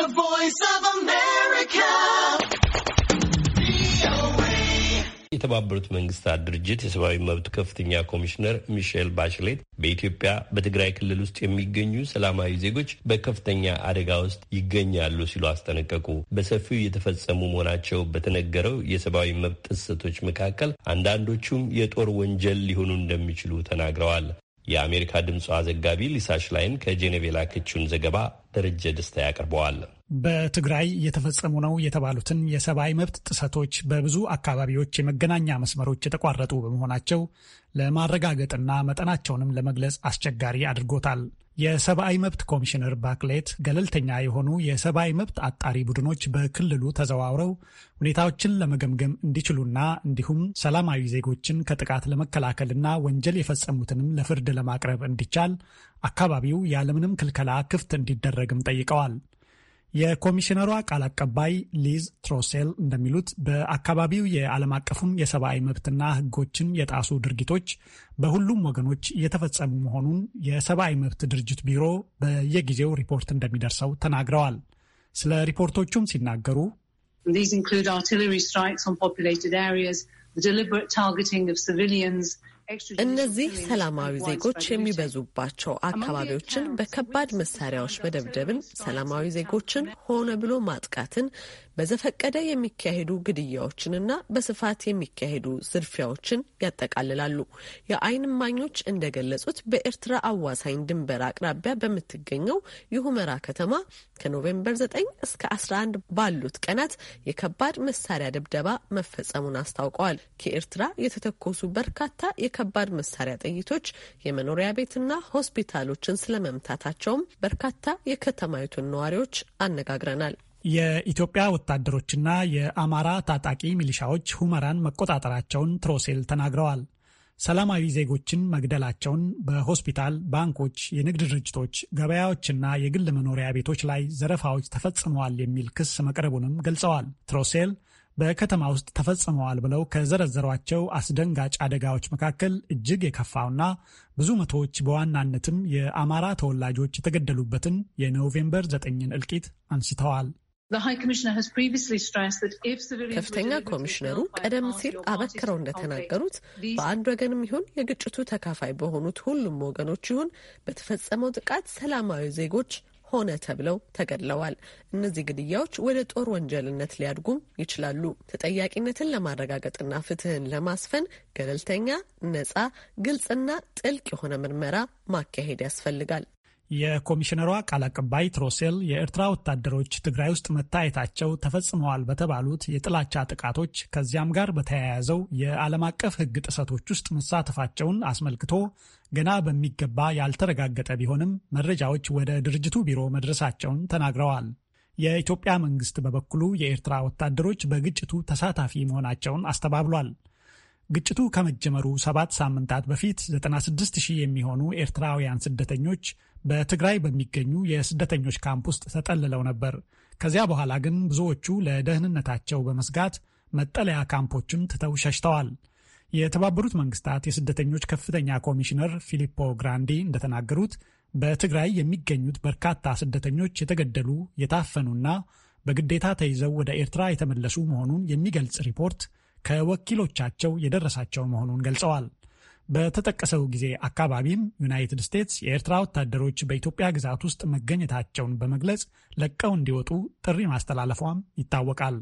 The Voice of America. የተባበሩት መንግስታት ድርጅት የሰብአዊ መብት ከፍተኛ ኮሚሽነር ሚሼል ባሽሌት በኢትዮጵያ በትግራይ ክልል ውስጥ የሚገኙ ሰላማዊ ዜጎች በከፍተኛ አደጋ ውስጥ ይገኛሉ ሲሉ አስጠነቀቁ። በሰፊው የተፈጸሙ መሆናቸው በተነገረው የሰብአዊ መብት ጥሰቶች መካከል አንዳንዶቹም የጦር ወንጀል ሊሆኑ እንደሚችሉ ተናግረዋል። የአሜሪካ ድምፅ ዘጋቢ ሊሳሽ ላይን ከጄኔቭ የላከችውን ዘገባ ደረጀ ደስታ ያቀርበዋል። በትግራይ እየተፈጸሙ ነው የተባሉትን የሰብአዊ መብት ጥሰቶች በብዙ አካባቢዎች የመገናኛ መስመሮች የተቋረጡ በመሆናቸው ለማረጋገጥና መጠናቸውንም ለመግለጽ አስቸጋሪ አድርጎታል። የሰብአዊ መብት ኮሚሽነር ባክሌት ገለልተኛ የሆኑ የሰብአዊ መብት አጣሪ ቡድኖች በክልሉ ተዘዋውረው ሁኔታዎችን ለመገምገም እንዲችሉና እንዲሁም ሰላማዊ ዜጎችን ከጥቃት ለመከላከልና ወንጀል የፈጸሙትንም ለፍርድ ለማቅረብ እንዲቻል አካባቢው ያለምንም ክልከላ ክፍት እንዲደረግም ጠይቀዋል። የኮሚሽነሯ ቃል አቀባይ ሊዝ ትሮሴል እንደሚሉት በአካባቢው የዓለም አቀፉን የሰብአዊ መብትና ሕጎችን የጣሱ ድርጊቶች በሁሉም ወገኖች እየተፈጸሙ መሆኑን የሰብአዊ መብት ድርጅት ቢሮ በየጊዜው ሪፖርት እንደሚደርሰው ተናግረዋል። ስለ ሪፖርቶቹም ሲናገሩ These include artillery strikes on populated areas, the deliberate targeting of civilians, እነዚህ ሰላማዊ ዜጎች የሚበዙባቸው አካባቢዎችን በከባድ መሳሪያዎች መደብደብን፣ ሰላማዊ ዜጎችን ሆነ ብሎ ማጥቃትን፣ በዘፈቀደ የሚካሄዱ ግድያዎችንና በስፋት የሚካሄዱ ዝርፊያዎችን ያጠቃልላሉ። የዓይን እማኞች እንደገለጹት በኤርትራ አዋሳኝ ድንበር አቅራቢያ በምትገኘው የሁመራ ከተማ ከኖቬምበር 9 እስከ 11 ባሉት ቀናት የከባድ መሳሪያ ድብደባ መፈጸሙን አስታውቀዋል። ከኤርትራ የተተኮሱ በርካታ የከባድ መሳሪያ ጥይቶች የመኖሪያ ቤትና ሆስፒታሎችን ስለመምታታቸውም በርካታ የከተማይቱን ነዋሪዎች አነጋግረናል። የኢትዮጵያ ወታደሮችና የአማራ ታጣቂ ሚሊሻዎች ሁመራን መቆጣጠራቸውን ትሮሴል ተናግረዋል። ሰላማዊ ዜጎችን መግደላቸውን፣ በሆስፒታል፣ ባንኮች፣ የንግድ ድርጅቶች፣ ገበያዎችና የግል መኖሪያ ቤቶች ላይ ዘረፋዎች ተፈጽመዋል የሚል ክስ መቅረቡንም ገልጸዋል። ትሮሴል በከተማ ውስጥ ተፈጽመዋል ብለው ከዘረዘሯቸው አስደንጋጭ አደጋዎች መካከል እጅግ የከፋውና ብዙ መቶዎች በዋናነትም የአማራ ተወላጆች የተገደሉበትን የኖቬምበር ዘጠኝን እልቂት አንስተዋል። ከፍተኛ ኮሚሽነሩ ቀደም ሲል አበክረው እንደተናገሩት በአንድ ወገንም ይሁን የግጭቱ ተካፋይ በሆኑት ሁሉም ወገኖች ይሁን በተፈጸመው ጥቃት ሰላማዊ ዜጎች ሆነ ተብለው ተገድለዋል። እነዚህ ግድያዎች ወደ ጦር ወንጀልነት ሊያድጉም ይችላሉ። ተጠያቂነትን ለማረጋገጥና ፍትህን ለማስፈን ገለልተኛ፣ ነጻ፣ ግልጽና ጥልቅ የሆነ ምርመራ ማካሄድ ያስፈልጋል። የኮሚሽነሯ ቃል አቀባይ ትሮሴል የኤርትራ ወታደሮች ትግራይ ውስጥ መታየታቸው ተፈጽመዋል በተባሉት የጥላቻ ጥቃቶች ከዚያም ጋር በተያያዘው የዓለም አቀፍ ሕግ ጥሰቶች ውስጥ መሳተፋቸውን አስመልክቶ ገና በሚገባ ያልተረጋገጠ ቢሆንም መረጃዎች ወደ ድርጅቱ ቢሮ መድረሳቸውን ተናግረዋል። የኢትዮጵያ መንግስት በበኩሉ የኤርትራ ወታደሮች በግጭቱ ተሳታፊ መሆናቸውን አስተባብሏል። ግጭቱ ከመጀመሩ ሰባት ሳምንታት በፊት 96 ሺህ የሚሆኑ ኤርትራውያን ስደተኞች በትግራይ በሚገኙ የስደተኞች ካምፕ ውስጥ ተጠልለው ነበር። ከዚያ በኋላ ግን ብዙዎቹ ለደህንነታቸው በመስጋት መጠለያ ካምፖችን ትተው ሸሽተዋል። የተባበሩት መንግስታት የስደተኞች ከፍተኛ ኮሚሽነር ፊሊፖ ግራንዲ እንደተናገሩት በትግራይ የሚገኙት በርካታ ስደተኞች የተገደሉ፣ የታፈኑና በግዴታ ተይዘው ወደ ኤርትራ የተመለሱ መሆኑን የሚገልጽ ሪፖርት ከወኪሎቻቸው የደረሳቸው መሆኑን ገልጸዋል። በተጠቀሰው ጊዜ አካባቢም ዩናይትድ ስቴትስ የኤርትራ ወታደሮች በኢትዮጵያ ግዛት ውስጥ መገኘታቸውን በመግለጽ ለቀው እንዲወጡ ጥሪ ማስተላለፏም ይታወቃል።